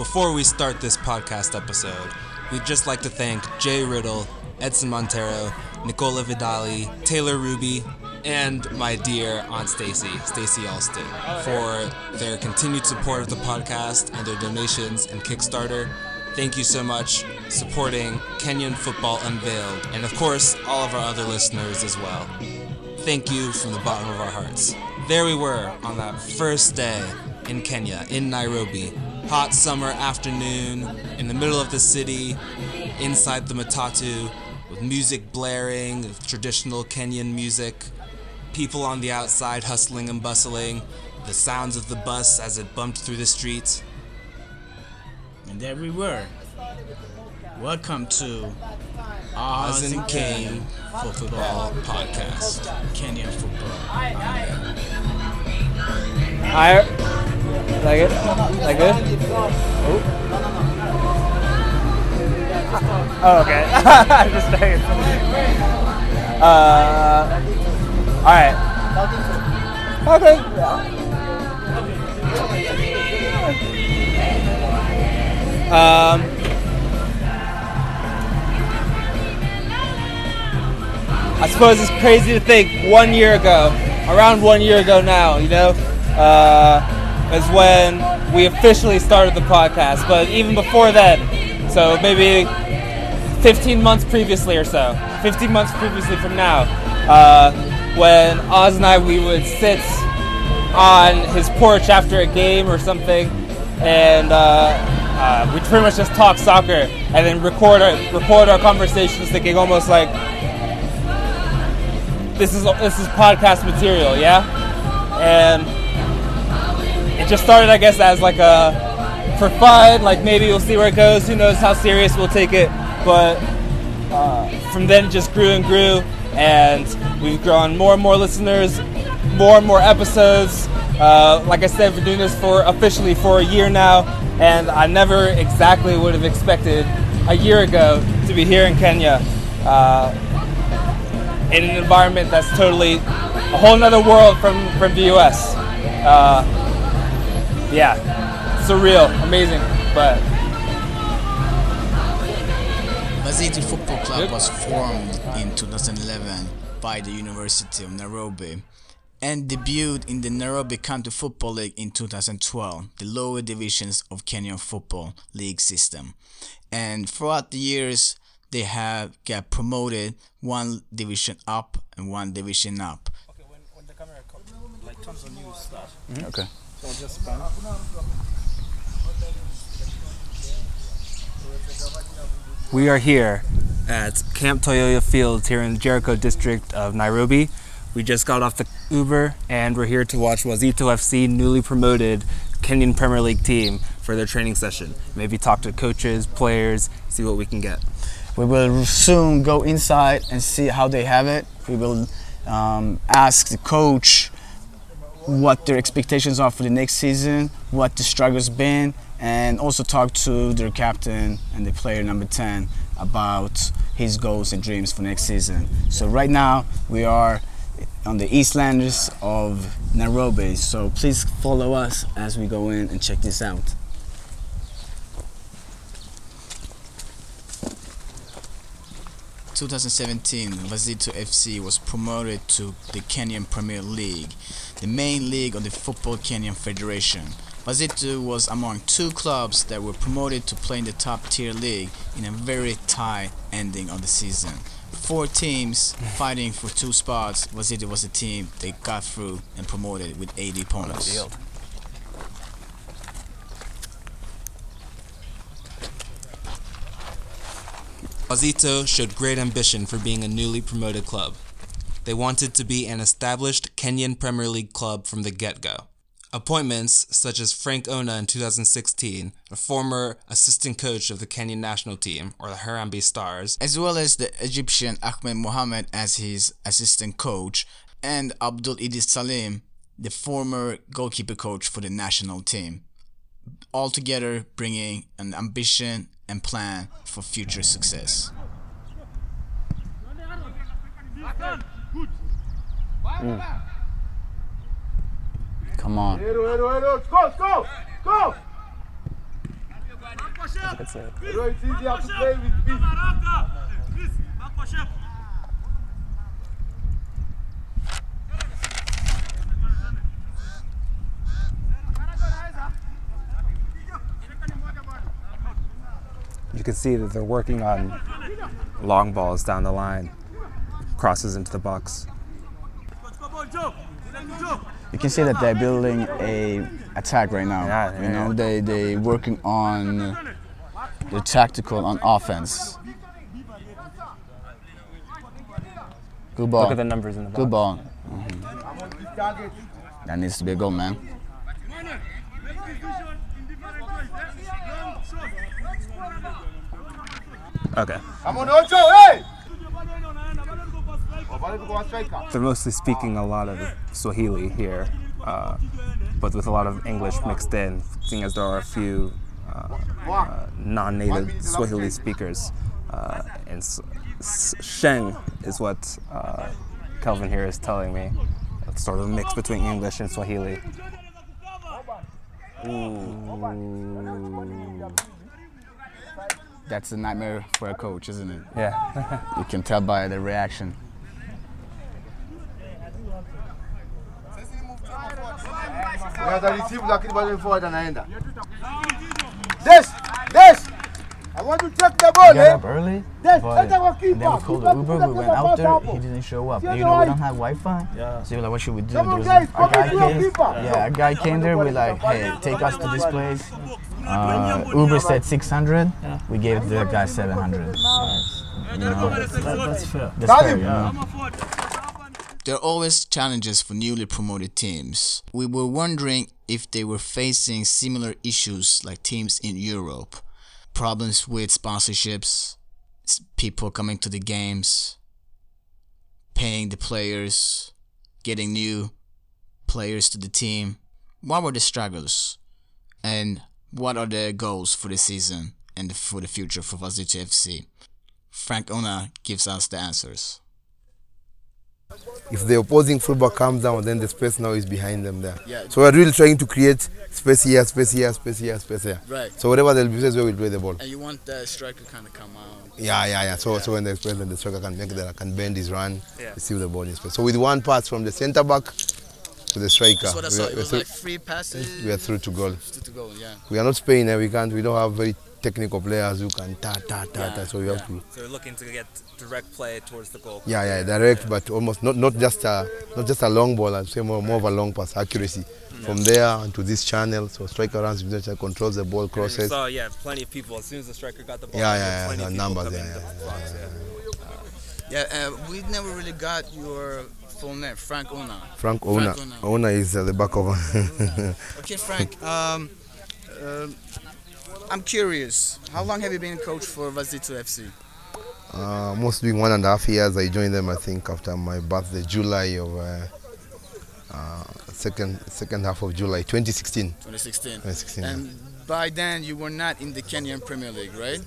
Before we start this podcast episode, we'd just like to thank Jay Riddle, Edson Montero, Nicola Vidali, Taylor Ruby, and my dear Aunt Stacy, Stacy Alston, for their continued support of the podcast and their donations and Kickstarter. Thank you so much supporting Kenyan Football Unveiled, and of course, all of our other listeners as well. Thank you from the bottom of our hearts. There we were on that first day in Kenya, in Nairobi. Hot summer afternoon, in the middle of the city, inside the matatu, with music blaring, with traditional Kenyan music, people on the outside hustling and bustling, the sounds of the bus as it bumped through the street. And there we were. Welcome to Oz and Kane Football Podcast. Kenyan football. I like it. Like good. Oh. Oh, okay. I'm just saying. Uh, all right. Okay. Um. I suppose it's crazy to think one year ago, around one year ago now, you know, uh, is when we officially started the podcast. But even before then, so maybe 15 months previously or so, 15 months previously from now, uh, when Oz and I we would sit on his porch after a game or something, and uh, uh, we pretty much just talk soccer and then record our, record our conversations, thinking almost like this is this is podcast material, yeah. And it just started, I guess, as like a for fun. Like maybe we'll see where it goes. Who knows how serious we'll take it? But uh, from then it just grew and grew, and we've grown more and more listeners, more and more episodes. Uh, like I said, we're doing this for officially for a year now, and I never exactly would have expected a year ago to be here in Kenya. Uh, in an environment that's totally a whole nother world from, from the US. Uh, yeah, surreal, amazing, but Wazito Football Club Good. was formed in 2011 by the University of Nairobi and debuted in the Nairobi County Football League in 2012, the lower divisions of Kenyan Football League system. And throughout the years, they have got promoted one division up and one division up. Okay, when, when the camera comes, like turns on you start. Mm-hmm. okay. So I'll just. We are here at Camp Toyoyo Fields here in the Jericho district of Nairobi. We just got off the Uber and we're here to watch Wazito FC newly promoted Kenyan Premier League team for their training session. Maybe talk to coaches, players, see what we can get. We will soon go inside and see how they have it. We will um, ask the coach what their expectations are for the next season, what the struggle's been, and also talk to their captain and the player number 10 about his goals and dreams for next season. So right now we are on the Eastlanders of Nairobi. So please follow us as we go in and check this out. 2017, Wazito FC was promoted to the Kenyan Premier League, the main league of the Football Kenyan Federation. Wazito was among two clubs that were promoted to play in the top tier league in a very tight ending of the season. Four teams fighting for two spots. Wazito was the team they got through and promoted with 80 points. Wazito showed great ambition for being a newly promoted club. They wanted to be an established Kenyan Premier League club from the get go. Appointments such as Frank Ouna in 2016, a former assistant coach of the Kenyan national team, or the Harambee Stars, as well as the Egyptian Ahmed Mohamed as his assistant coach, and Abdul Idris Salim, the former goalkeeper coach for the national team. Altogether, bringing an ambition and plan for future success. Mm. Come on. That's it. It's easier to You can see that they're working on long balls down the line, crosses into the box. You can see that they're building a attack right now. Yeah, you know, yeah. they they working on the tactical on offense. Good ball. Look at the numbers in the box. Good ball. Mhm. That needs to be a goal, man. Okay. Come on, Ocho, hey! Oh, bali tuko wa striker. They're mostly speaking a lot of Swahili here, uh, but with a lot of English mixed in, seeing as there are a few uh, uh, non-native Swahili speakers. Uh, and Sheng is what uh, Kelvin here is telling me. It's sort of a mix between English and Swahili. That's a nightmare for a coach, isn't it? Yeah. You can tell by the reaction. Unaweza receive lakini bado forward anaenda. This, this. I want to check the ball, got eh? up early, This, but enter our keeper. and then we called Keeper, Uber. We went out there. He didn't show up. You know we don't have Wi-Fi. Yeah. So we're like, what should we do? Come There was guys, a guy came. Yeah, a guy came there. We're like, hey, take us to this place. Uh, Uber said 600. We gave the guy 700. You know, That, that's fair. that's fair, you know. There are always challenges for newly promoted teams. We were wondering if they were facing similar issues like teams in Europe. Problems with sponsorships, people coming to the games, paying the players, getting new players to the team. What were the struggles? And what are the goals for the season and for the future for Wazito FC? Frank Ouna gives us the answers. If the opposing fullback comes down, then the space now is behind them there. Yeah. So we're really trying to create space here, space here, space here, space here. Right. So whatever they'll be, space where we'll play the ball. And you want the striker kind of come out. Yeah, yeah, yeah. So, so when the space, then the striker can make that, can bend his run, receive the ball in space. So with one pass from the centre back to the striker, That's what I we saw. are, It was through, like three passes. we are through to goal. to, to go, yeah. We are not Spain, eh? we can't. We don't have very technical players who can ta ta ta ta. So we have to. So we're looking to get direct play towards the goal. Yeah, yeah, direct, but almost not not just a not just a long ball. I'd say more more of a long pass accuracy from there into this channel. So striker runs, with controls the ball, crosses. So yeah, plenty of people. As soon as the striker got the ball, Yeah, yeah, yeah, plenty the of numbers, yeah, yeah, Yeah, uh, we never really got your full name, Frank Ouna. Frank Ouna. Ouna. Is at the back of. Okay, Frank. Um, um, I'm curious. How long have you been coach for Wazito FC? Uh, almost doing one and a half years. I joined them, I think, after my birthday, July of uh, uh, second second half of July, 2016. 2016. 2016. yeah. And by then you were not in the Kenyan Premier League, right?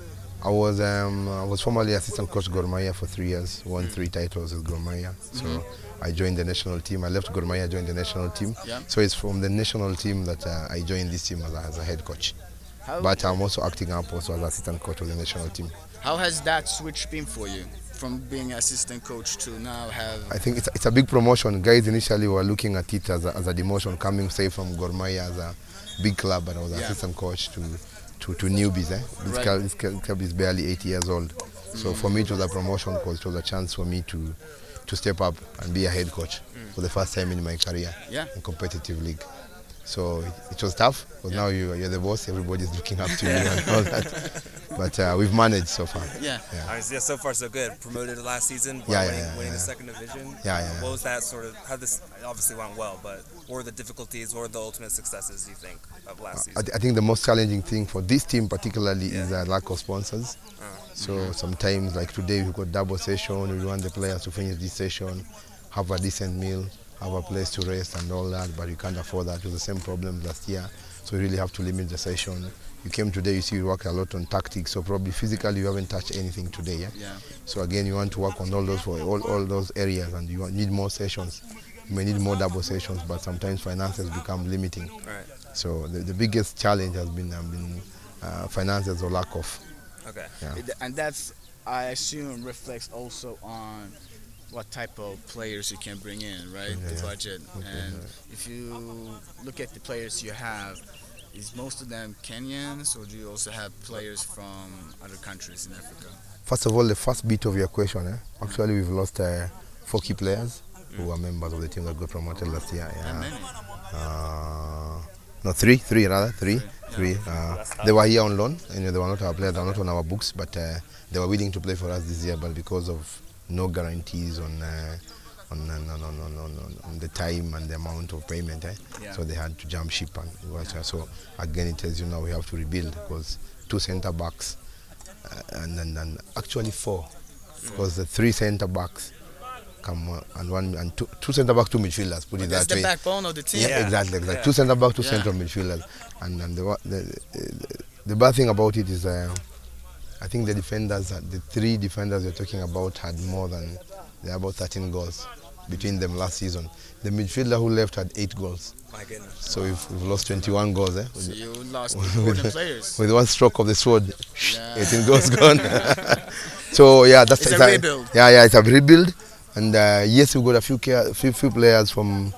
I was um, I was formerly assistant coach Gor Mahia for three years, won three titles with Gor Mahia. So I joined the national team. I left Gor Mahia, joined the national team. Yeah. So it's from the national team that uh, I joined this team as a, as a head coach. How, But I'm also acting up also as assistant coach of the national team. how has that switch been for you? From being assistant coach to now have I think it's, it's a big promotion. Guys initially were looking at it as a, as a demotion, coming say from Gor Mahia as a big club, but I was Yeah. assistant coach to to, to newbies. Eh? This, Right. club, this club is barely eight years old, so for me it was a promotion because it was a chance for me to to step up and be a head coach for the first time in my career Yeah. in competitive league. So it, it was tough because now you, you're the boss, everybody's looking up to you and all that. But uh, we've managed so far. yeah. All right, yeah, so far so good. Promoted last season, Yeah, yeah, winning, yeah, winning the second division. Yeah, yeah, yeah. What was that sort of? How this obviously went well, but what were the difficulties? or the ultimate successes you think of last I, th- I think the most challenging thing for this team particularly is uh, lack of sponsors. So sometimes, like today, we've got double session. We want the players to finish this session, have a decent meal, have a place to rest and all that, but you can't afford that. It was the same problem last year. So we really have to limit the session. You came today, you see we worked a lot on tactics, so probably physically you haven't touched anything today. Yeah? Yeah. So again, you want to work on all those all, all those areas, and you need more sessions. You may need more double sessions, but sometimes finances become limiting. Right. So the, the biggest challenge has been, um, been uh, finances or lack of. Okay. Yeah. And that's, I assume, reflects also on what type of players you can bring in, right? Yeah, the yeah. budget. and if you look at the players you have, is most of them Kenyans, or do you also have players from other countries in Africa? First of all, the first bit of your question, eh? actually we've lost uh, four key players who were members of the team that got promoted last year. Uh, no, three, three rather, three, three. Uh, they were here on loan, and they were not our players, they were not on our books, but uh, they were willing to play for us this year, but because of no guarantees on uh, on, on, on, on, on, on, the time and the amount of payment, eh? Yeah. so they had to jump ship. And uh, so again, it tells you now we have to rebuild because two centre backs uh, and, and, and actually four, because the three centre backs come and one and two, two centre backs, two midfielders. Put it That's that the way. backbone of the team. Yeah, Yeah. exactly, exactly. Yeah. Two centre back, two Yeah. central midfielders, and and the, the, the the bad thing about it is, uh, I think the defenders, uh, the three defenders you're talking about, had more than they had about 13 goals between them last season. The midfielder who left had eight goals, My goodness. so we've, we've lost 21 goals. Eh? So With, you lost important players. with one stroke of the sword, Yeah. 18 goals gone. so yeah, that's It's a rebuild. Yeah, yeah, it's a rebuild, and uh, yes, we've got a few, few few players from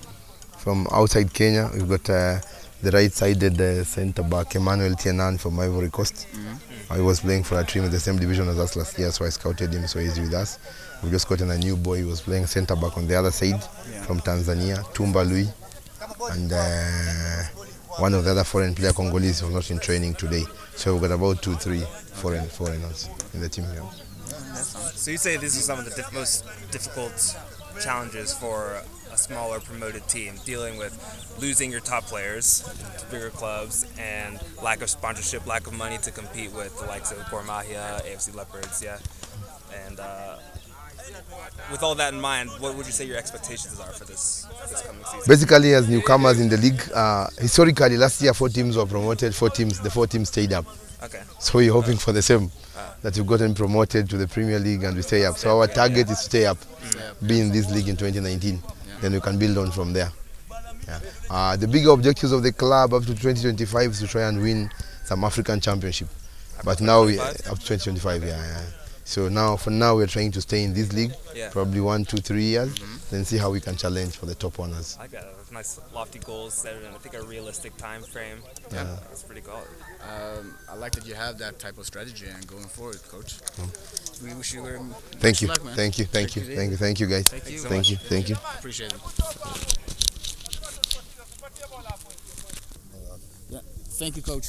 from outside Kenya. We've got uh, the right-sided uh, centre back Emmanuel Tienan from Ivory Coast. Mm-hmm. He was playing for a team in the same division as us last year, so I scouted him, so he's with us. We've just gotten a new boy who was playing centre back on the other side from Tanzania, Tumba Lui, and uh, one of the other foreign player Congolese was not in training today. So we've got about two, three foreign foreigners in the team here. So you say these are some of the diff- most difficult challenges for a smaller promoted team, dealing with losing your top players to bigger clubs and lack of sponsorship, lack of money to compete with the likes of Gor Mahia, AFC Leopards, yeah. And uh, with all that in mind, what would you say your expectations are for this this coming season? Basically, as newcomers in the league, uh, historically last year four teams were promoted. Four teams, the four teams stayed up. Okay. So we're hoping for the same, that we've gotten promoted to the Premier League and we stay up. So our target is to stay up, be in this league in 2019. Then we can build on from there. Yeah. Uh, the bigger objectives of the club up to 2025 is to try and win some African Championship. But now we up 2025? to 2025, yeah, yeah. So now, for now, we're trying to stay in this league, Yeah. probably one, two, three years, then see how we can challenge for the top honors. I got a nice lofty goals set in I think a realistic time frame. Yeah. That's pretty cool. Um, I like that you have that type of strategy and going forward, coach. We wish you um, Thank you, luck, man. thank you, thank you, Take thank you, thank you, guys. Thank you. Thank you, thank you. Appreciate it. Yeah. Thank you, coach.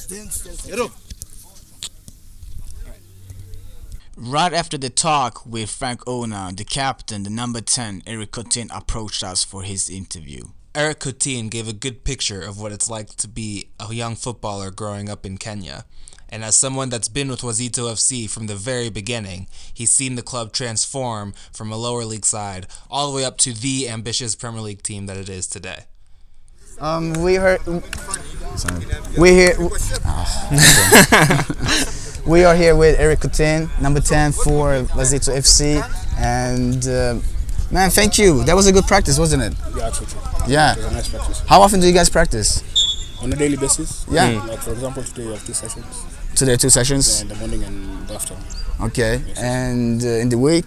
Right after the talk with Frank Ouna, the captain, the number 10, Eric Cotin approached us for his interview. Eric Coutinho gave a good picture of what it's like to be a young footballer growing up in Kenya. And as someone that's been with Wazito FC from the very beginning, he's seen the club transform from a lower league side all the way up to the ambitious Premier League team that it is today. Um, we heard. We here. we are here with Eric Coutin, number 10 for Wazito FC, and uh, man, thank you. That was a good practice, wasn't it? Yeah, true. Yeah. It was a nice practice. How often do you guys practice? On a daily basis. Yeah. Like for example, today we have two sessions. Today, two Yeah, sessions. in the morning and the afternoon. Okay. And uh, in the week,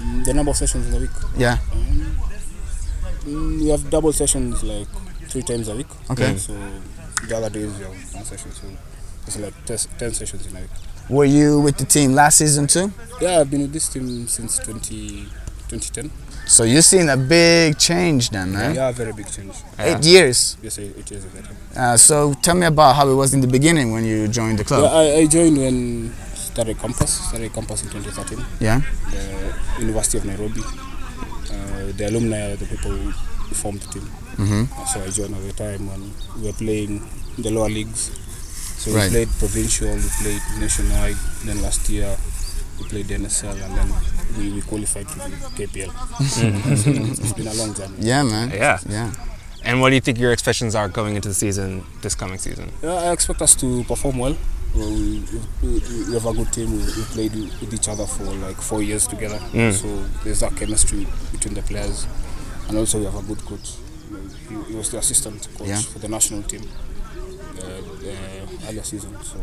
Mm, The number of sessions in the week. yeah. Mm, we have double sessions like three times a week. Okay. So the other days you have one session. So it's like ten sessions in a week. Were you with the team last season too? Yeah, I've been with this team since 20, 2010. So you've seen a big change then, man. Yeah, very big change. Eight years. Yes, it it is exactly. Uh, so tell me about how it was in the beginning when you joined the Yeah, club. I, I joined when started campus. Started campus in 2013. Yeah. the University of Nairobi. Uh, the alumni are the people who formed the team. Mhm. So I joined at the time when we were playing the lower leagues. So Right. we played provincial, we played nationwide. Then last year we played the NSL, and then we, we qualified to the KPL. so it's been a long journey. Yeah, man. Yeah. Yeah. And what do you think your expectations are going into the season, this coming season? Yeah, I expect us to perform well. Well, We, we, we have a good team. We, we played with each other for like four years together. So there's that chemistry between the players, and also we have a good coach. He, he was the assistant coach Yeah. for the national team. uh, uh, earlier season. So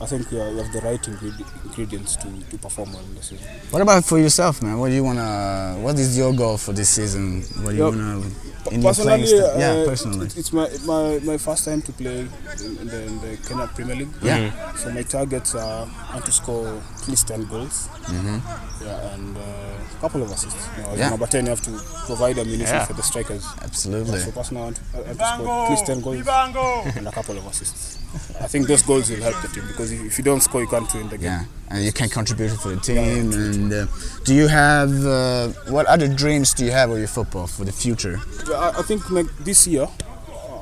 I think we, are, have the right ingredients to, to perform well in the season. What about for yourself, man? What do you wanna? What is your goal for this season? What do you Yeah, wanna? In your personally, playing style? Yeah, uh, personally. It's, it's my, my my first time to play in, the, in the Kenya Premier League. Yeah. So my targets are to score at least ten goals. Mm-hmm. Yeah, and uh, a couple of assists. You know, as Yeah. number ten, you have to provide ammunition Yeah. for the strikers. Absolutely. So personally, I want to, want to score at least ten goals and a couple of assists. I think those goals will help the team because if, if you don't score, you can't win the game. Yeah, and you can contribute for the team. And uh, do you have uh, what other dreams do you have of your football for the future? I, I think like this year, I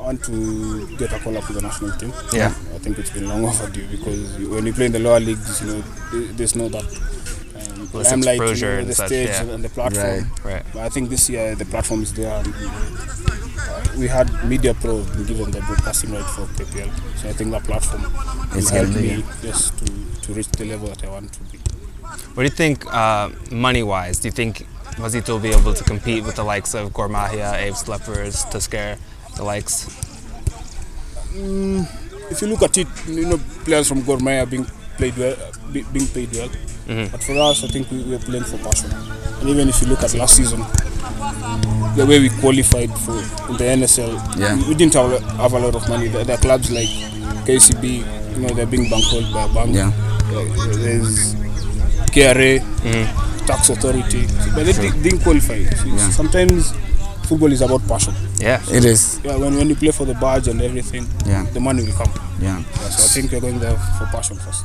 want to get a call up with the national team. Yeah. I think it's been long overdue because when you play in the lower leagues, you know, there's no that um, Less limelight, you exposure know, and the such, stage yeah. and the platform. Right. right. But I think this year the platform is there. And, uh, we had Media Pro given the broadcasting right for KPL, so I think that platform It's will help gonna be, me just to, to reach the level that I want to be. What do you think, uh, money-wise? Do you think Wazito will be able to compete with the likes of Gor Mahia, AFC Leopards, Tusker, the likes? if you look at it, you know, players from Gor Mahia being played well, be, being paid well. But for us, I think we were playing for passion. And even if you look at last season, the way we qualified for the NSL, Yeah. we, didn't have, have a lot of money. There, there are clubs like KCB, you know, they're being bankrolled by a bank. Yeah. Uh, there's KRA, tax authority, but they di- didn't qualify. See, Yeah. Sometimes football is about passion. Yeah. It is. Yeah, when, when you play for the badge and everything, Yeah. the money will come. Yeah. Yeah, so I think we're going there for passion first.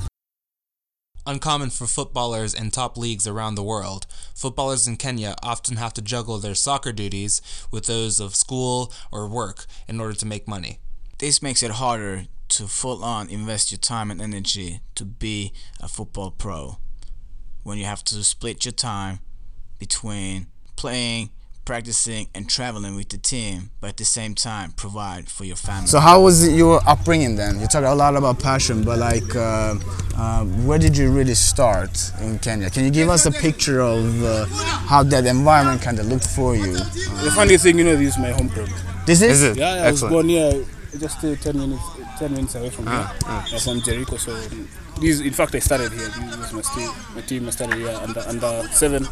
Uncommon for footballers in top leagues around the world, footballers in Kenya often have to juggle their soccer duties with those of school or work in order to make money. This makes it harder to full on invest your time and energy to be a football pro when you have to split your time between playing, practicing, and traveling with the team, but at the same time provide for your family. So how was your upbringing then? You talk a lot about passion, but like, uh, uh, where did you really start in Kenya? Can you give us a picture of uh, how that environment kind of looked for you? The funny thing, you know, this is my home club. This is, Is it? Yeah, I was born here, just uh, 10 minutes, 10 minutes away from here. Ah. from Jericho, so this, in fact, I started here. This was my, team, my team. I started here under under seven.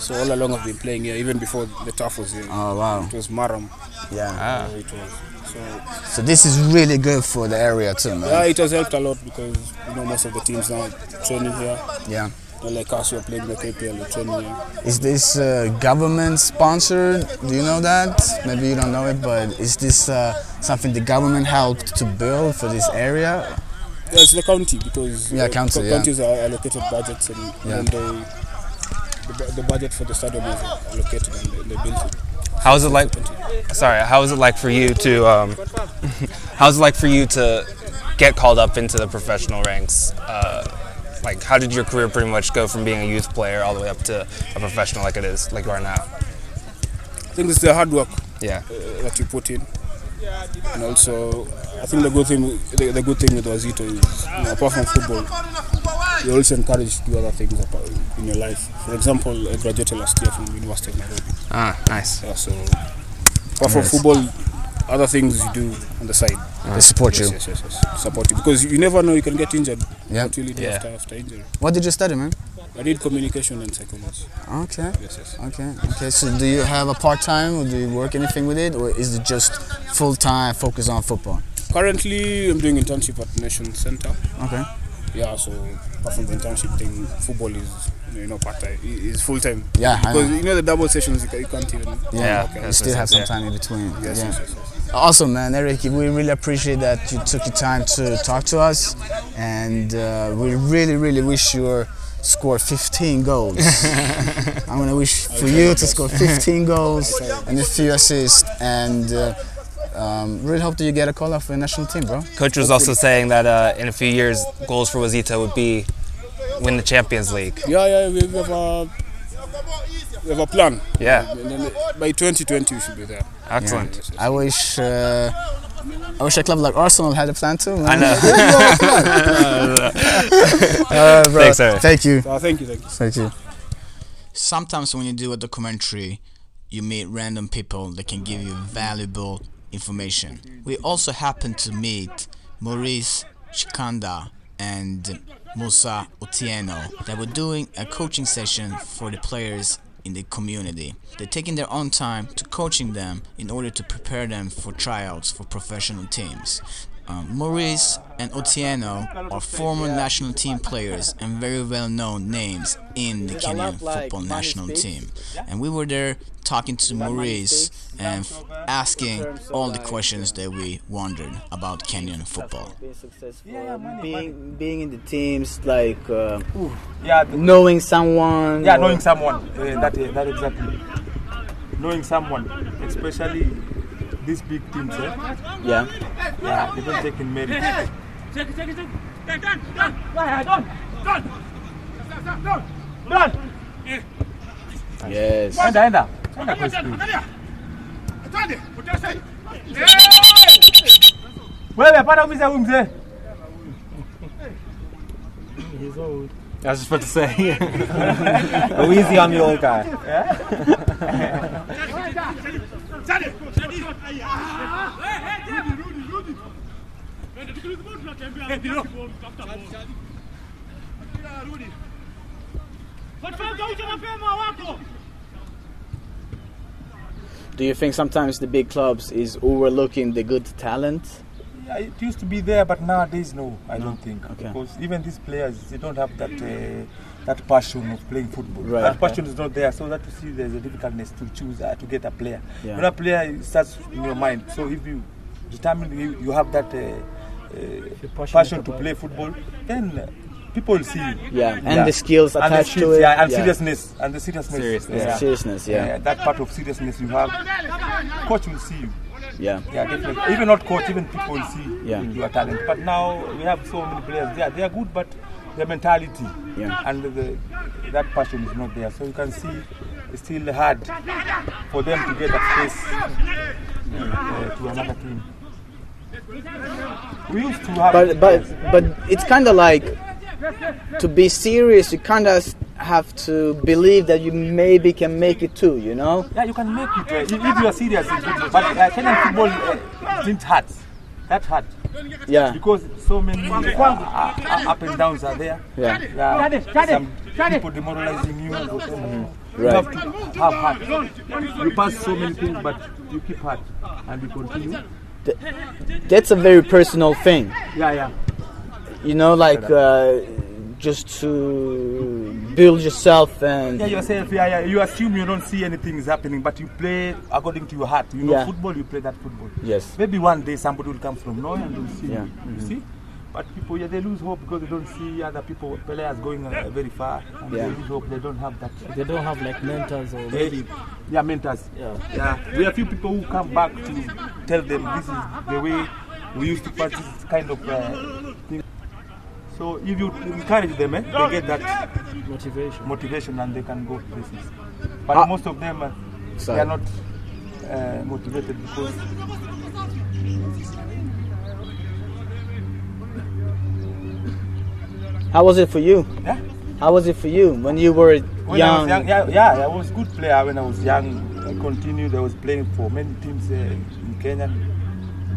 So all along, I've been playing here, even before the turf was here. Oh wow, It was Maram. yeah. So it was. So So this is really good for the area too, yeah, it has helped a lot because you know most of the teams now training here. Yeah. Not like us, we're playing the KPL, we're training this uh, government sponsored? Do you know that? Maybe you don't know it, but is this uh, something the government helped to build for this area? Yeah, it's the county because Yeah, uh, council, co- yeah. counties are allocated budgets and, Yeah. and they, the, the budget for the stadium is allocated and they, they built it. How is it like? Sorry, how is it like for you to? Um, how is it like for you to get called up into the professional ranks? Uh, like, how did your career pretty much go from being a youth player all the way up to a professional like it is, like you are now? I think it's the hard work Yeah. uh, that you put in, and also I think the good thing the, the good thing with Wazito is you know, apart from football, you're also encouraged to do other things in your life. For example, I graduated last year from University of Nairobi. Ah, nice. Yeah, so apart from football, other things you do on the side. Ah, they support you. Yes, yes, yes, yes. Support you because you never know you can get injured. Yeah. What will you do Yeah. after, after injury? What did you study, man? I did communication and psychology. Okay. Yes, yes. Okay. Okay. So do you have a part time, or do you work anything with it, or is it just full time focus on football? Currently, I'm doing internship at Nation Center. Okay. Yeah, so apart from the internship thing, football is you know part time, is full time. Yeah, I Because know. you know the double sessions you, can't even. Yeah, okay. You still have some yeah. time in between. Yes, yeah. yes, yes, yes. Awesome, man, Eric. We really appreciate that you took the time to talk to us, and uh, we really, really wish you score 15 goals. I'm gonna wish for you to score 15 goals and a few assists, and uh, um, really hope that you get a call up for the national team, bro. Coach was also saying that uh, in a few years, goals for Wazito would be win the Champions League. Yeah, yeah, we we have a we have a plan. Yeah. And then by 2020 we should be there. Excellent. Yes, yes. I wish. Uh, I wish a club like Arsenal had a plan too. Man. I know. Uh, bro, Thanks, Eric. Thank you. Uh, thank you, thank you. Thank you. Sometimes when you do a documentary, you meet random people that can give you valuable information. We also happened to meet Maurice Chikanda and Musa Otieno that were doing a coaching session for the players in the community. They're taking their own time to coaching them in order to prepare them for tryouts for professional teams. Um, Maurice and Otieno are former national team players and very well known names in the Kenyan football national team. And we were there talking to Maurice and f- asking all the questions that we wondered about Kenyan football. Being being being in the teams, like uh, Yeah, the- knowing someone. yeah, or- knowing someone. Uh, that uh, that exactly. Knowing someone, especially these big teams. Eh? Yeah. Yeah, they don't take in merit. Yes. Enda, enda. Enda kwa speed. Wewe pata umiza huyu mzee. I was just about to say. Go easy on the old guy. Do you think sometimes the big clubs is overlooking the good talent? Yeah, it used to be there, but nowadays no, I don't think. Okay. Because even these players, they don't have that uh, that passion of playing football. Right. That passion is not there, so that you see there's a difficultness to choose uh, to get a player. Yeah. When a player starts in your mind, so if you determine you, you have that uh, uh, passion to play football, then uh, people will see you. Yeah. And Yeah. the skills and the attached skills, to it. yeah, and yeah. seriousness, and the seriousness. Seriousness. Yeah. Seriousness, yeah. that part of seriousness you have, coach will see you. Yeah. Yeah, definitely. Even not coach, even people will see Yeah. your talent. But now we have so many players. They are, they are good, but their mentality Yeah. and the, that passion is not there. So you can see it's still hard for them to get access uh, to another team. We used to have. But but but it's kind of like to be serious. You kind of have to believe that you maybe can make it too. You know? Yeah, you can make it uh, if you are serious. But uh, Kenyan football uh, didn't hurt. That hurt Yeah. because so many uh, up and downs are there. Yeah. Yeah, some people demoralizing you. You Right. have to have heart. You pass so many things, but you keep heart and you continue. That's a very personal thing. Yeah, yeah. You know, like uh, just to build yourself and Yeah, yourself. Yeah, yeah. You assume you don't see anything is happening, but you play according to your heart. You know Yeah. football, you play that football. yes. Maybe one day somebody will come from nowhere and will see. Yeah. You, you see? But people, yeah, they lose hope because they don't see other people, players going uh, very far. And Yeah. They lose hope. They don't have that. They don't have like mentors or Maybe. Yeah, mentors. Yeah. Yeah. We have few people who come back to tell them this is the way we used to practice this kind of uh, thing. So if you encourage them, eh, they get that motivation. motivation and they can go places. But Ah. most of them, uh, they are not uh, motivated because How was it for you? Yeah. How was it for you when you were when young? I was young, yeah, yeah, I was good player when I was young. I continued. I was playing for many teams uh, in Kenya.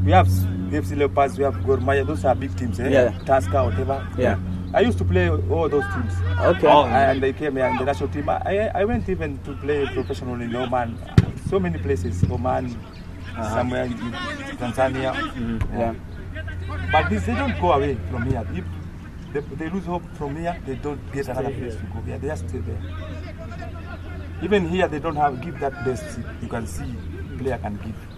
We have FC Leopards, we have Gor Mahia. Those are big teams, eh? Yeah. Tusker, whatever. Yeah. I used to play all those teams. Okay. All, and they came here in the national team. I, I went even to play professional in Oman. So many places, Oman, somewhere in Tanzania. Yeah. But this, they don't go away from here. If they, they lose hope from here, they don't get another place to go. Yeah, they just stay there. Even here, they don't have give that best you can see player can give.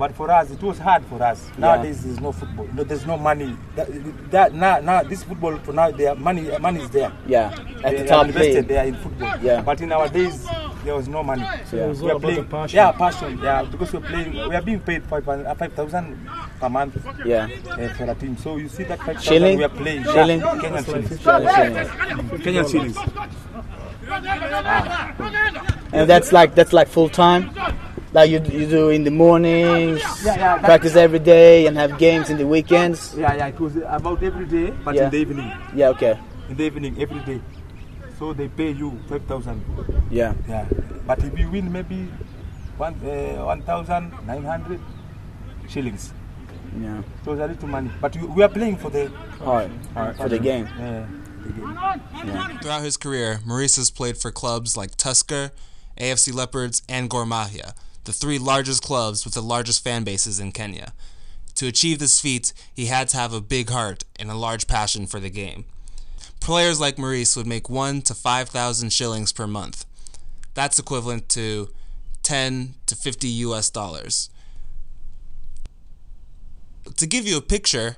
But for us, it was hard for us. Nowadays, there's no football. No, there's no money. That, that now, now this football for now, their money, money is there. Yeah. At they the are top invested league. there in football. Yeah. But in our days, there was no money. Yeah. It was We all are playing, passion. yeah, passion, yeah, because we're playing, we are being paid five uh, 5,000 per month Yeah. uh, for a team. So you see that 5,000 Shilling? we are playing. Shilling? Yeah, Kenyan shillings. Shillings. Kenyan shillings. And that's like that's like full time. Like you you do in the mornings, Yeah, yeah, practice every day, and have games in the weekends. Yeah, yeah, it was about every day, but Yeah. in the evening. Yeah. Okay. In the evening, every day. So they pay you 5,000. Yeah. Yeah. But if you win maybe one, uh, 1,900, shillings. Yeah. So it's a little money. But we, we are playing for the Hard. For the game. Yeah, the game. Throughout his career, Maurice has played for clubs like Tusker, AFC Leopards, and Gor Mahia, the three largest clubs with the largest fan bases in Kenya. To achieve this feat, he had to have a big heart and a large passion for the game. Players like Maurice would make one to five thousand shillings per month. That's equivalent to 10 to 50 US dollars. To give you a picture,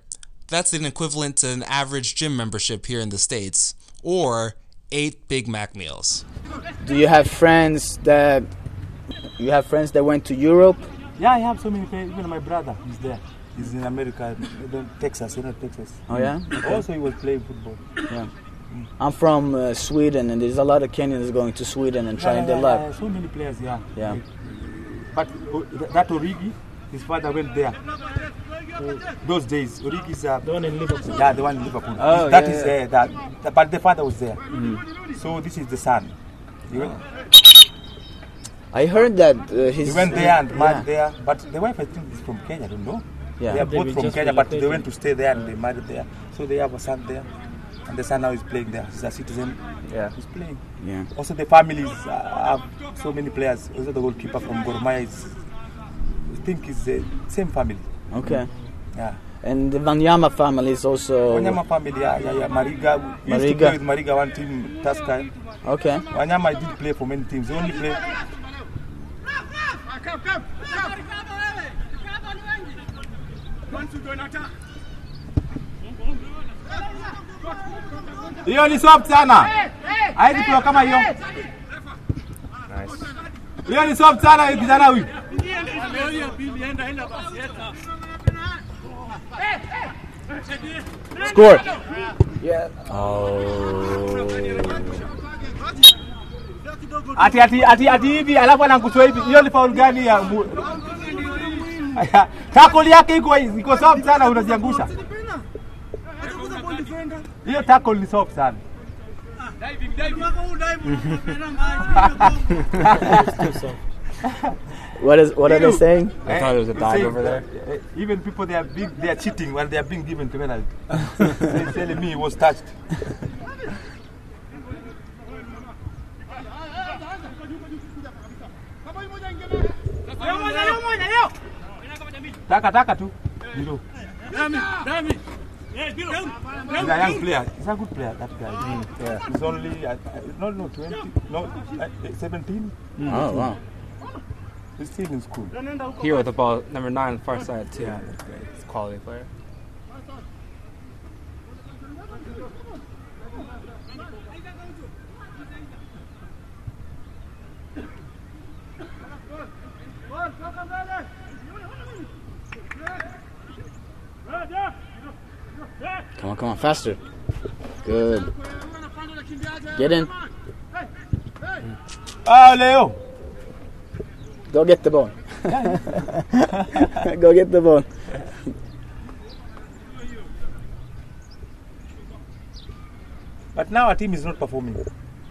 that's an equivalent to an average gym membership here in the States, or eight Big Mac meals. Do you have friends that you have friends that went to Europe? Yeah, I have so many friends. Even my brother, is there. He's in America, in Texas, you know, Texas. Oh yeah. Also, he was playing football. Yeah. I'm from uh, Sweden, and there's a lot of Kenyans going to Sweden and trying yeah, their luck. yeah, So many players, yeah. Yeah. But uh, that Origi, his father went there. Those days, Origi's uh, The one in Liverpool. yeah, the one in Liverpool. Oh, That yeah, is, yeah. uh, that, that- but the father was there. So this is the son. He went, I heard that uh, his. he went there and yeah. married there. But the wife, I think, is from Kenya. I don't know. Yeah. They are both were from Kenya, but they went to stay there and they married there. So they have a son there. And the son now is playing there. He's a citizen. Yeah. He's playing. Yeah. Also, the families uh, have so many players. Also, the goalkeeper from Gor Mahia is, I think, is the same family. Okay. Yeah. And the Vanyama family is also. Wanyama family, yeah, yeah, yeah. Mariga. We used to play with Mariga one team, Tusker. Okay. Wanyama did play for many teams. He only play. Hiyo ni soft sana. Haizi kuwa kama hiyo. Hiyo ni soft sana hiyo kijana huyu. Score. Yeah. Oh. Ati ati ati ati hivi alafu anakuswa hivi. Hiyo ni foul gani ya mu- Tackle yake iko iko soft sana unaziangusha. Hiyo tackle ni soft sana. What is? What are they saying? I thought it was a dive over there. Even people they are big, they are cheating when they are being given penalty. they telling me it was touched. Taka taka tu. Ndio. He's a young player. He's a good player. That guy. Yeah. He's only uh, uh, no no twenty no uh, seventeen. Oh wow. He's still in school. Here with the ball, number nine, far side too. He's a quality player. Come on, come on, faster. Good. Get in. Ah, Leo. Go get the ball. Go get the ball. But now our team is not performing.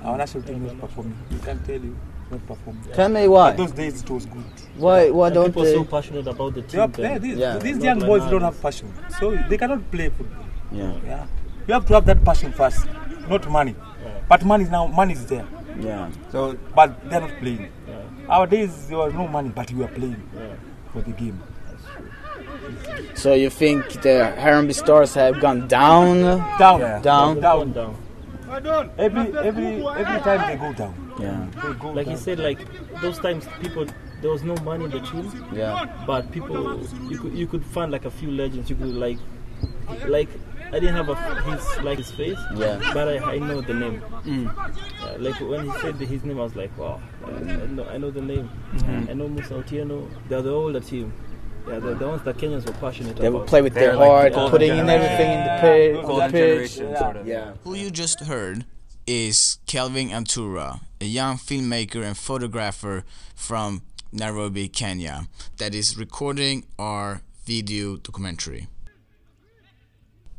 Our national team is not performing. We can tell you, it's not performing. Tell me why. But those days it was good. Why? Why And don't people they? so passionate about the They are, team. these, Yeah. these young boys now. don't have passion, so they cannot play football. Yeah. Yeah, you have to have that passion first, not money. But money is now money is there, Yeah. so but they're not playing. Our days there was no money, but we were playing for the game. So you think the Harambee Stars have gone down? Down, Down. down. Down. Every every every time they go down, Yeah. they go Like down. he said, like those times people there was no money in the team, Yeah. but people you could you could find like a few legends. You could like like I didn't have a his like his face, Yeah. but I, I know the name. Mm. Yeah, like when he said his name, I was like, wow, I know, I know the name. Mm-hmm. I know Musa Otieno. They're the older team. Yeah, they're the ones that Kenyans were passionate about. They will about. play with their They're like the heart, golden putting in generation. everything in the pitch. Yeah. the pitch. generation, sort of. Yeah. Who you just heard is Kelvin Antura, a young filmmaker and photographer from Nairobi, Kenya, that is recording our video documentary.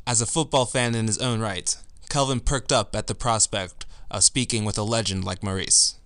As a football fan in his own right, Kelvin perked up at the prospect of speaking with a legend like Maurice.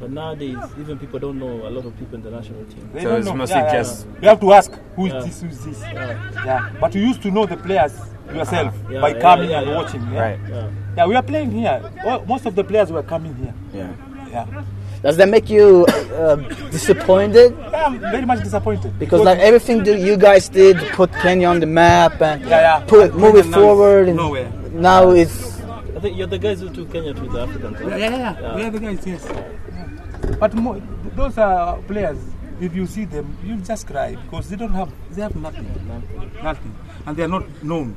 But nowadays, even people don't know a lot of people in the national team. They So don't it's know. mostly Yeah, yeah, just- yeah. You have to ask who is Yeah. this, who is this. Yeah. Yeah. But you used to know the players yourself uh-huh. Yeah, by yeah, coming yeah, and yeah. watching. Yeah? Right. Yeah. Yeah, we are playing here. All, most of the players were coming here. Yeah. Yeah. Does that make you uh, disappointed? Yeah, I'm very much disappointed. Because like everything that you guys did put Kenya on the map and Yeah, yeah. put And move it Kenya now is forward, and nowhere. now it's I think you're the guys who took Kenya to the African Cup. Yeah, yeah, yeah. We are the guys, yes. Yeah. But mo- those are players. If you see them, you just cry because they don't have, they have nothing, nothing, and they are not known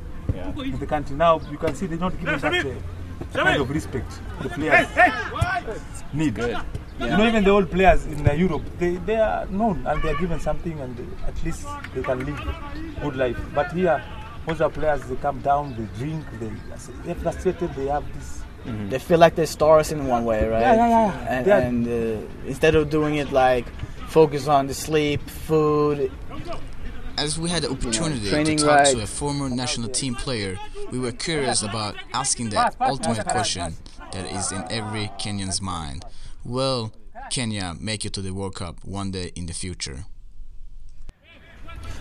in the country. Now you can see they're not giving that uh, kind of respect the players need. You know, even the old players in uh, Europe, they, they are known and they are given something, and they- at least they can live good life. But here, most of the players they come down, they drink, they they're frustrated. They have this they feel like they're stars in one way, right? Yeah, yeah, yeah. And, They and uh, instead of doing it like focus on the sleep, food, As we had the opportunity to training talk to a former national team player, we were curious about asking the ultimate question that is in every Kenyan's mind. Will Kenya make it to the World Cup one day in the future?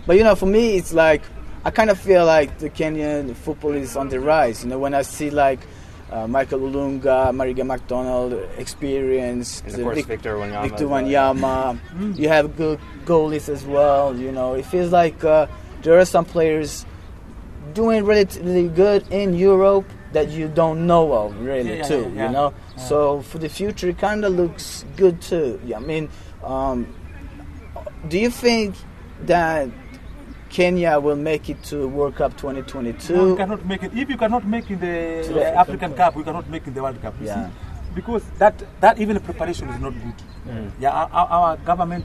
But you know, for me, it's like I kind of feel like the Kenyan football is on the rise. You know, when I see like uh, Michael Olunga, Mariga McDonald, experience, And of course, Victor Wanyama Victor. Wanyama. you have good goalies as well. You know, it feels like uh, there are some players doing relatively good in Europe that you don't know of, really, Yeah, too. yeah, yeah. You know, so for the future, it kind of looks good too. I mean, um, do you think that Kenya will make it to World Cup 2022? No, you cannot make it. If you cannot make in the, the African Cup, we cannot make in the World Cup. Yeah. see? Because that that even the preparation is not good. Yeah, our, our- government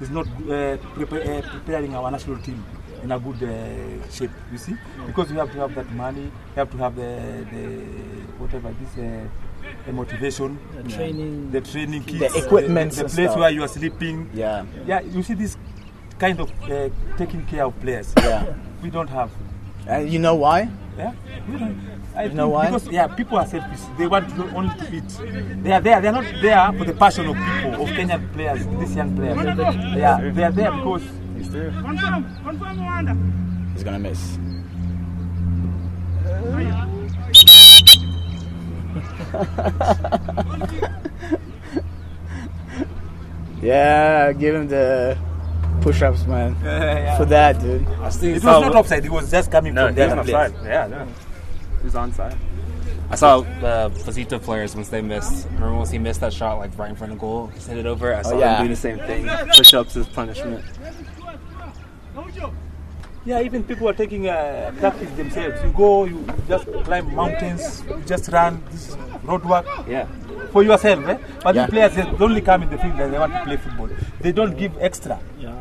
is not uh, prepa- uh, preparing our national team in a good uh, shape. You see, because we have to have that money, we have to have the, the whatever this. Uh, the motivation, The training. the training kits, The equipments the, the and place stuff. where you are sleeping. Yeah. yeah. You see this kind of uh, taking care of players. Yeah. we don't have. And you know why? Yeah, we don't. I You know why? Because yeah, people are selfish. They want to only to eat. They are there. They are not there for the passion of people, of Kenyan players, these young players. Yeah, they are there because He's gonna miss. yeah, give him the push-ups, man. yeah. For that, dude. it was not offside. It was just coming No, from he the was other on players. side. Yeah, no. He was on side. I saw uh, the Wazito players once they missed. Remember once he missed that shot like right in front of goal? He hit it over. I oh, saw yeah. him do the same thing. Push ups as punishment. Yeah, even people are taking uh, practice themselves. You go, you just climb mountains, you just run this road work. Yeah. For yourself, eh? But Yeah. the players they only come in the field and they want to play football. They don't give extra. Yeah.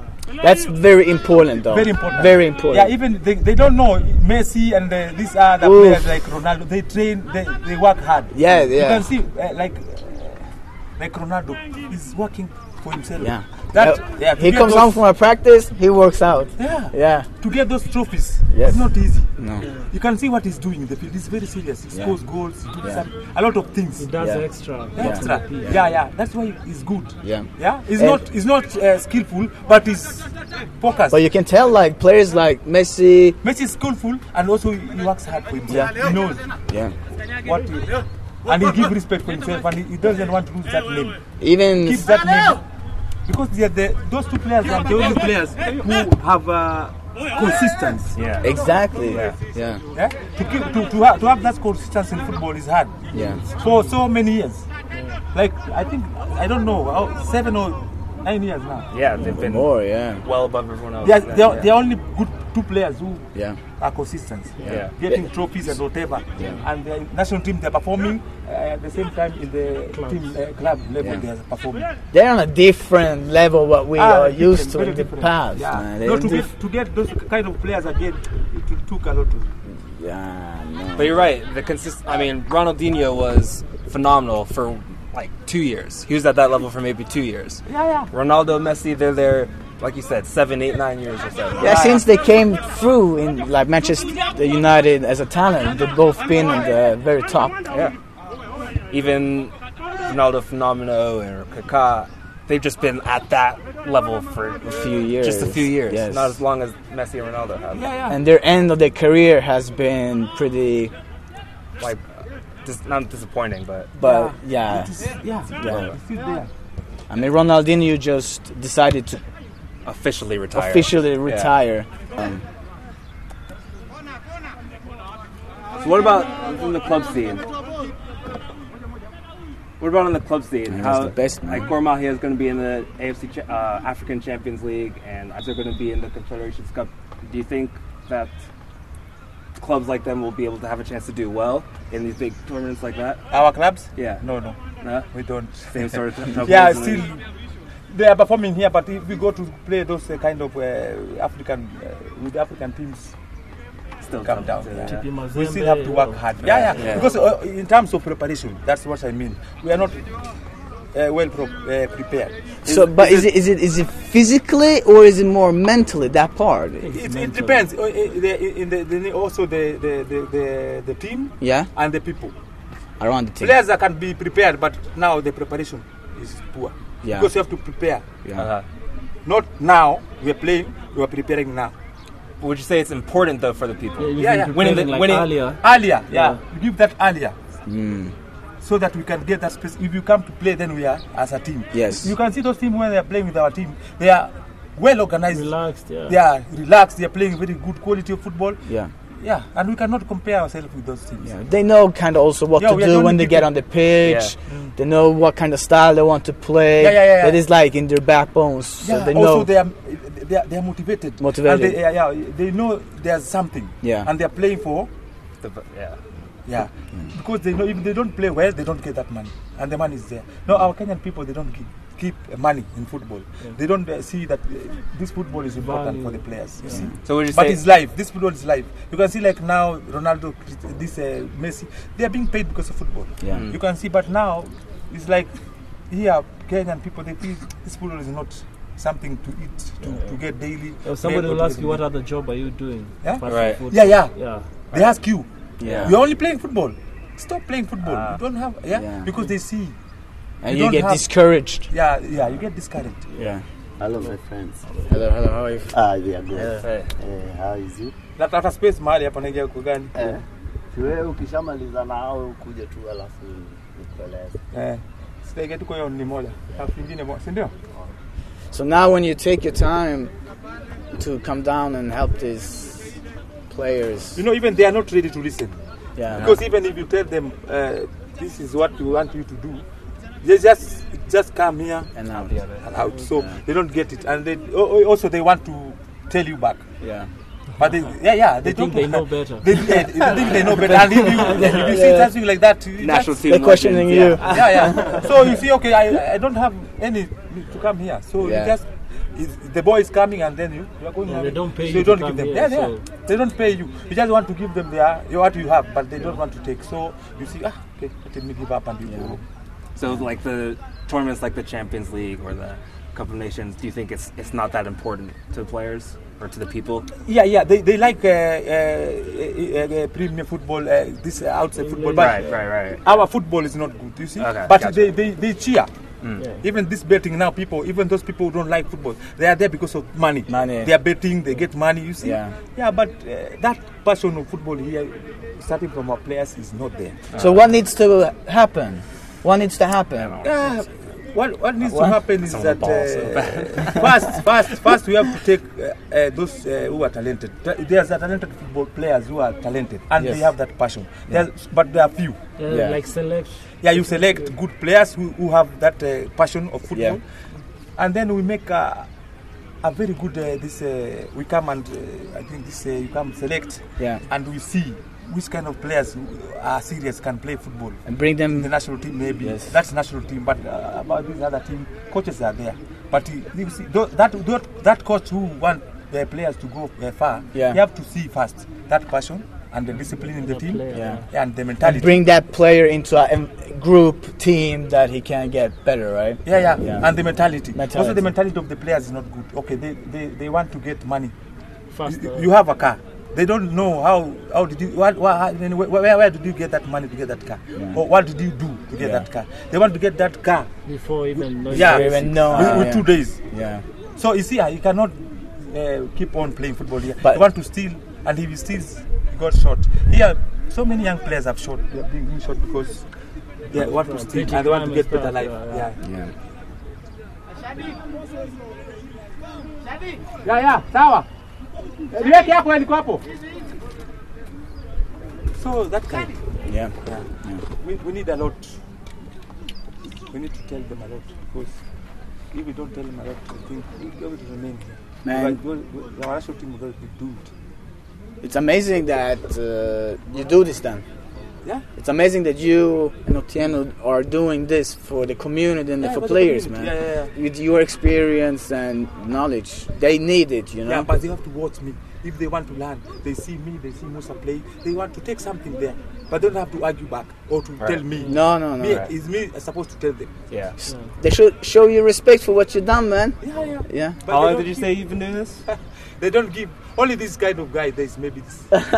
That's very important, though. Very important. Very important. Yeah, even they, they don't know Messi and uh, these other Oof. players like Ronaldo. They train, they, they work hard. Yeah, yeah. You can see uh, like uh, like Ronaldo is working for himself. Yeah. That, Uh, yeah. he comes those- home from a practice, he works out. Yeah. Yeah. To get those trophies, Yes. it's not easy. No. You can see what he's doing in the field. He's very serious. He Yeah. scores goals. He does Yeah. some, a lot of things. He does Yeah. extra. Extra. Yeah. yeah, That's why he's good. Yeah. Yeah. He's And- not. He's not uh, skillful, but he's focused. But you can tell, like, players like Messi. Messi is skillful and also he works hard for himself. Yeah. He knows Yeah. what he, and he gives respect for himself and he, he doesn't want to lose that name. Even. Keep that name because they are the, those two players are the only players who have uh, consistency. Yeah. Exactly. Yeah. Yeah. Yeah? To, keep, to, to, have, to have that consistency in football is hard Yeah. for so many years. Like I think I don't know seven or nine years now. Yeah, they've been More, yeah. well above everyone else. They are, Yeah. they are, they are only good two players who Yeah. are consistent, Yeah. getting trophies and whatever. And the national team they're performing uh, at the same time in the team uh, club level Yeah. they're performing. They're on a different level what we Ah, are used to very in the different. past, Yeah. No, to get to get those kind of players again, it, it took a lot. Of, yeah, no. But you're right. The consist. I mean, Ronaldinho was phenomenal for like two years. He was at that level for maybe two years. yeah, yeah. Ronaldo, Messi, they're there, like you said, seven, eight, nine years or so. Yeah, since they came through in like Manchester United as a talent, they've both been on the very top. Yeah. Even Ronaldo Fenomeno or Kaká, they've just been at that level for A few years. just a few years, Yes. not as long as Messi and Ronaldo have. Yeah, yeah. and their end of their career has been pretty. Like, dis- not disappointing, but But yeah, Yeah, Yeah. it's still there. I mean Ronaldinho just decided to officially retired. officially retire. Um, So what about in the club scene? What about in the club scene? Man, How that's the best, man. like Gor Mahia is going to be in the AFC uh, African Champions League, and they're going to be in the Confederations Cup. Do you think that clubs like them will be able to have a chance to do well in these big tournaments like that? Our clubs? Yeah. No, no, No? we don't. Same sort of troubles yeah, and- still they are performing here, but if we go to play those uh, kind of uh, African uh, with African teams, Still come down. yeah. Yeah. We still have to work hard. Yeah, yeah. Yeah. Because uh, in terms of preparation, that's what I mean. We are not uh, well pro- uh, prepared. so, but is it is it is it physically or is it more mentally that part? It, it depends. Uh, uh, the- in the, the, also the, the, the, the, the team Yeah, and the people. around the team. Players that can be prepared, but now the preparation is poor. Yeah. Because you have to prepare. Yeah. Uh-huh. Not now, we are playing, we are preparing now. Would you say it's important though for the people? Yeah, Yeah, yeah. Winning the- like winning- earlier. Earlier, yeah. Yeah. You give that earlier. Mm. So that we can get that space. If you come to play, then we are as a team. Yes. You can see those teams when they are playing with our team, they are well organized. Relaxed, yeah. They are relaxed. They are playing very good quality of football. Yeah. Yeah, and we cannot compare ourselves with those teams. Yeah, they know kind of also what Yeah, to do when they get on the pitch. Mm. They know what kind of style they want to play. Yeah, yeah, yeah, yeah. That is like in their backbones. So Yeah, they also know. they are, they are they are motivated. Motivated. And they, yeah, yeah, they know there's something. Yeah. And they are playing for The- yeah. yeah, mm. because they know if they don't play well, they don't get that money, and the money is there. No, our Kenyan people they don't keep, keep money in football. They don't uh, see that uh, this football is important Value. for the players. You see. So would you But say it's life. This football is life. You can see like now Ronaldo, this uh, Messi, they are being paid because of football. Yeah. You can see, but now it's like here Kenyan people they feel this football is not something to eat to, to get daily. If somebody will ask you get- what other job are you doing? Yeah? Right. football? Yeah, yeah. Yeah. They ask you. Yeah. You're only playing football. Stop playing football. Ah. you don't have yeah? Yeah. because they see. And you you get have- discouraged. Yeah, yeah, you get discouraged. Yeah. Hello, my friends. Hello, hello, how are you? Ah, they are good. Hey. Eh, how is it? Natafuta space mahali hapa naingia kwa gani? Eh. Si wewe ukishamaliza nao ukuje tu alafu nikueleze. Eh. Sitaingia tu kwa hiyo ni moja. Alafu nyingine moja, si ndio? So now when you take your time to come down and help these players, You know, even they are not ready to listen. yeah, Because even if you tell them uh, this is what we want you to do, they just just come here and now, and out. So they don't get it, and they oh, oh, also they want to tell you back. yeah, But they, yeah, yeah, they, They think don't they know better. They, they, they think they know better. And if you, if you see something like that, you National team they're questioning legends, you. yeah. yeah, yeah. So you see, okay, I, I don't have any to come here. So Yeah. you just is- the boy is coming, and then you, you are going. Yeah, they don't pay so you don't to give come them. here, yeah, yeah. so- They don't pay you. You just want to give them their what you have, but they don't want to take. So you see, ah, okay, let me give up and you go. So like the tournaments like the Champions League or the Cup of Nations, do you think it's it's not that important to the players or to the people? Yeah, yeah, they, they like uh, uh, uh, uh, Premier football, uh, this uh, outside football, but right, right, right. our football is not good. You see, Okay, but gotcha. they, they, they cheer. Yeah. Even this betting now, people, even those people who don't like football, they are there because of money. Money. They are betting, they get money. You see. Yeah. Yeah, but uh, that passion of football here, starting from our players, is not there. So what needs to happen? What needs to happen? Yeah. What, what needs What? to happen is Some that uh, first, first, first we have to take uh, uh, those uh, who are talented. Ta- There's a talented football players who are talented and Yes. they have that passion. There's, but there are few. Yeah, Yeah. Like select. Yeah, you select good players who, who have that uh, passion of football, Yeah. and then we make a, a very good. Uh, this uh, we come and uh, I think this uh, you come select, Yeah. and we see which kind of players are serious can play football. And bring In the national team, maybe Yes. that's national team, but uh, about this other team, coaches are there. But uh, you see, that that, that coach who want the players to go uh, far, Yeah. you have to see first that passion and the discipline in the team, player, Yeah. and the mentality. Bring that player into a um, group team that he can get better, right? Yeah, yeah, Yeah. and the mentality. Mentality. Also, the mentality of the players is not good. Okay, they, they, they want to get money. Faster. You, you have a car. They don't know how how did you what, what how- where, where did you get that money to get that car? Or what did you do to get Yeah. that car? They want to get that car. Before even knowing. yeah. Even know, with, with yeah. two days. Yeah. so you see uh, you cannot uh, keep on playing football here. But- they want to steal and if he steals he got shot. Here so many young players have shot. They are been shot because they want to steal and they want to get better life. Yeah Yeah. yeah yeah sawa. Liweke hapo liko hapo. so that kind Yeah. Yeah. We, we need a lot. We need to tell them a lot because if we don't tell them a lot, I think we'll be able to remain here. Man. Like, we- we- our national team will be doomed. It's amazing that uh, you do this then. Yeah. It's amazing that you and Otieno are doing this for the community and Yeah, for for the players, man. community. Yeah, yeah, With your experience and knowledge, they need it, you know. Yeah, but they have to watch me. If they want to learn, they see me, they see Musa play, they want to take something there. But they don't have to argue back or to Right. tell me. No, no, no. Me, Right. It's me supposed to tell them. Yeah. They should show you respect for what you've done, man. Yeah, yeah. Yeah. But How they long did you give- say you've been doing this? They don't give only this kind of guy. There's maybe this. this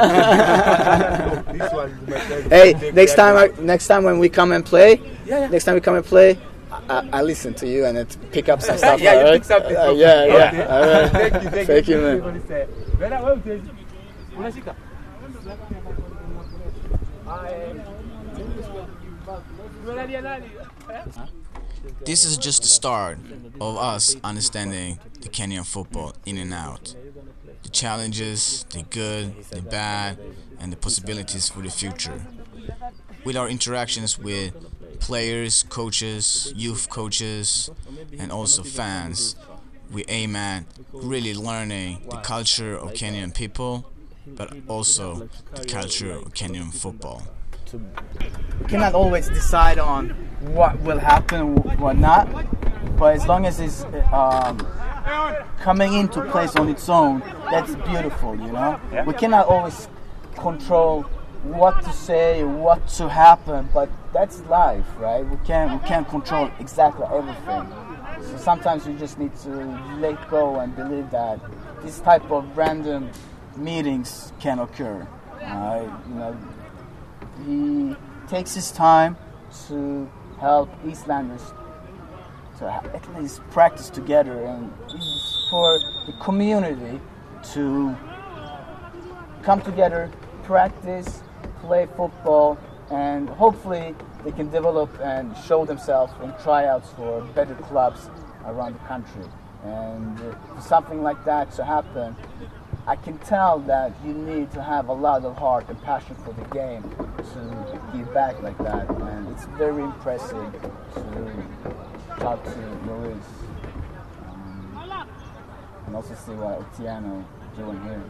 one. you might try to Hey, next time, one. I, next time when we come and play, Yeah, yeah. next time we come and play, I, I, I listen to you and it pick up some stuff. yeah, you alright? pick something. Uh, yeah, me. yeah. Okay. All right. thank you, thank, Thank you, man. Everybody say, "Bella, wewe uteji." Unashika? This is just the start of us understanding the Kenyan football in and out. The challenges, the good, the bad, and the possibilities for the future. With our interactions with players, coaches, youth coaches, and also fans, we aim at really learning the culture of Kenyan people, but also the culture of Kenyan football. Cannot always decide on what will happen what not. But as long as it's um, coming into place on its own, that's beautiful, you know. We cannot always control what to say, what to happen, but that's life, right? We can't we can't control exactly everything. So sometimes you just need to let go and believe that this type of random meetings can occur. Uh, you know, he takes his time to help Eastlanders to at least practice together and for the community to come together, practice, play football, and hopefully they can develop and show themselves in tryouts for better clubs around the country. And uh, for something like that to happen, I can tell that you need to have a lot of heart and passion for the game to give back like that. And it's very impressive to talk to Maurice um, and also see what Otieno doing here.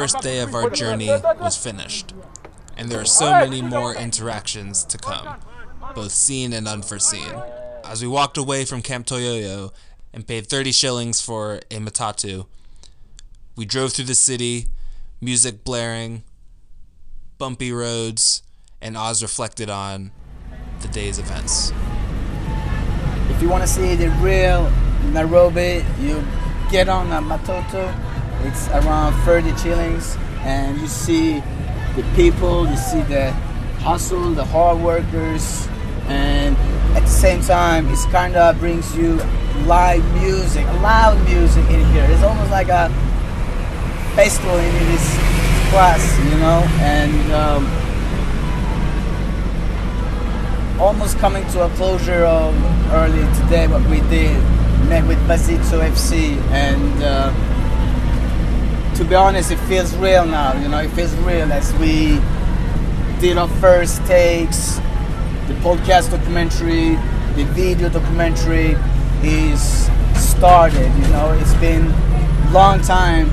First day of our journey was finished, and there are so many more interactions to come, both seen and unforeseen. As we walked away from Camp Toyoyo and paid 30 shillings for a matatu, we drove through the city, music blaring, bumpy roads, and Oz reflected on the day's events. If you want to see the real Nairobi, you get on a Matatu. It's around 30 shillings, and you see the people, you see the hustle, the hard workers, and at the same time, it kind of brings you live music, loud music in here. It's almost like a festival in this class, you know, and. Um, almost coming to a closure of early today what we did met with Wazito FC and uh, to be honest it feels real now you know it feels real as we did our first takes. The podcast documentary the video documentary is started you know it's been a long time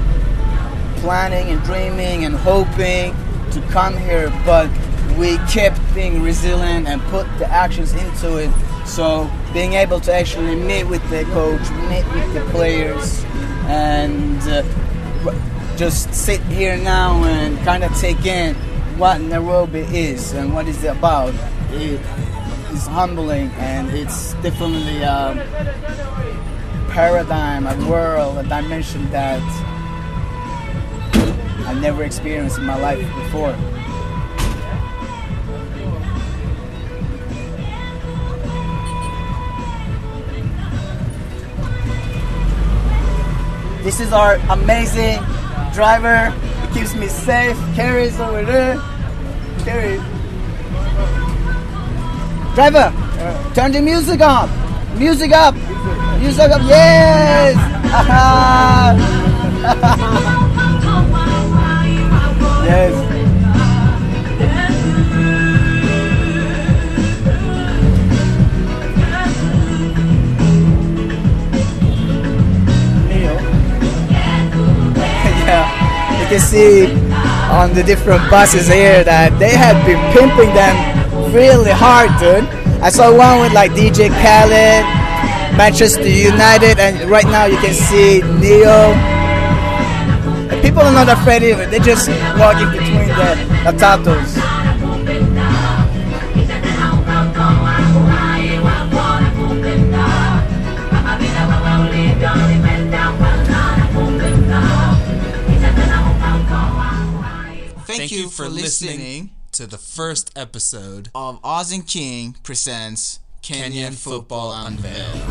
planning and dreaming and hoping to come here but we kept being resilient and put the actions into it. So being able to actually meet with the coach, meet with the players, and uh, just sit here now and kind of take in what Nairobi is and what it's about. It is humbling and it's definitely a paradigm, a world, a dimension that I never experienced in my life before. This is our amazing driver. He keeps me safe. Carrie's over there. Carrie. Driver, turn the music up. Music up. Music up. Yes. can see on the different buses here that they have been pimping them really hard, dude. I saw one with like DJ Khaled, Manchester United, and right now you can see Neo. And people are not afraid of it. They just walk in between the, the tatos. For listening to the first episode of Oz and King presents Kenyan Football Unveiled.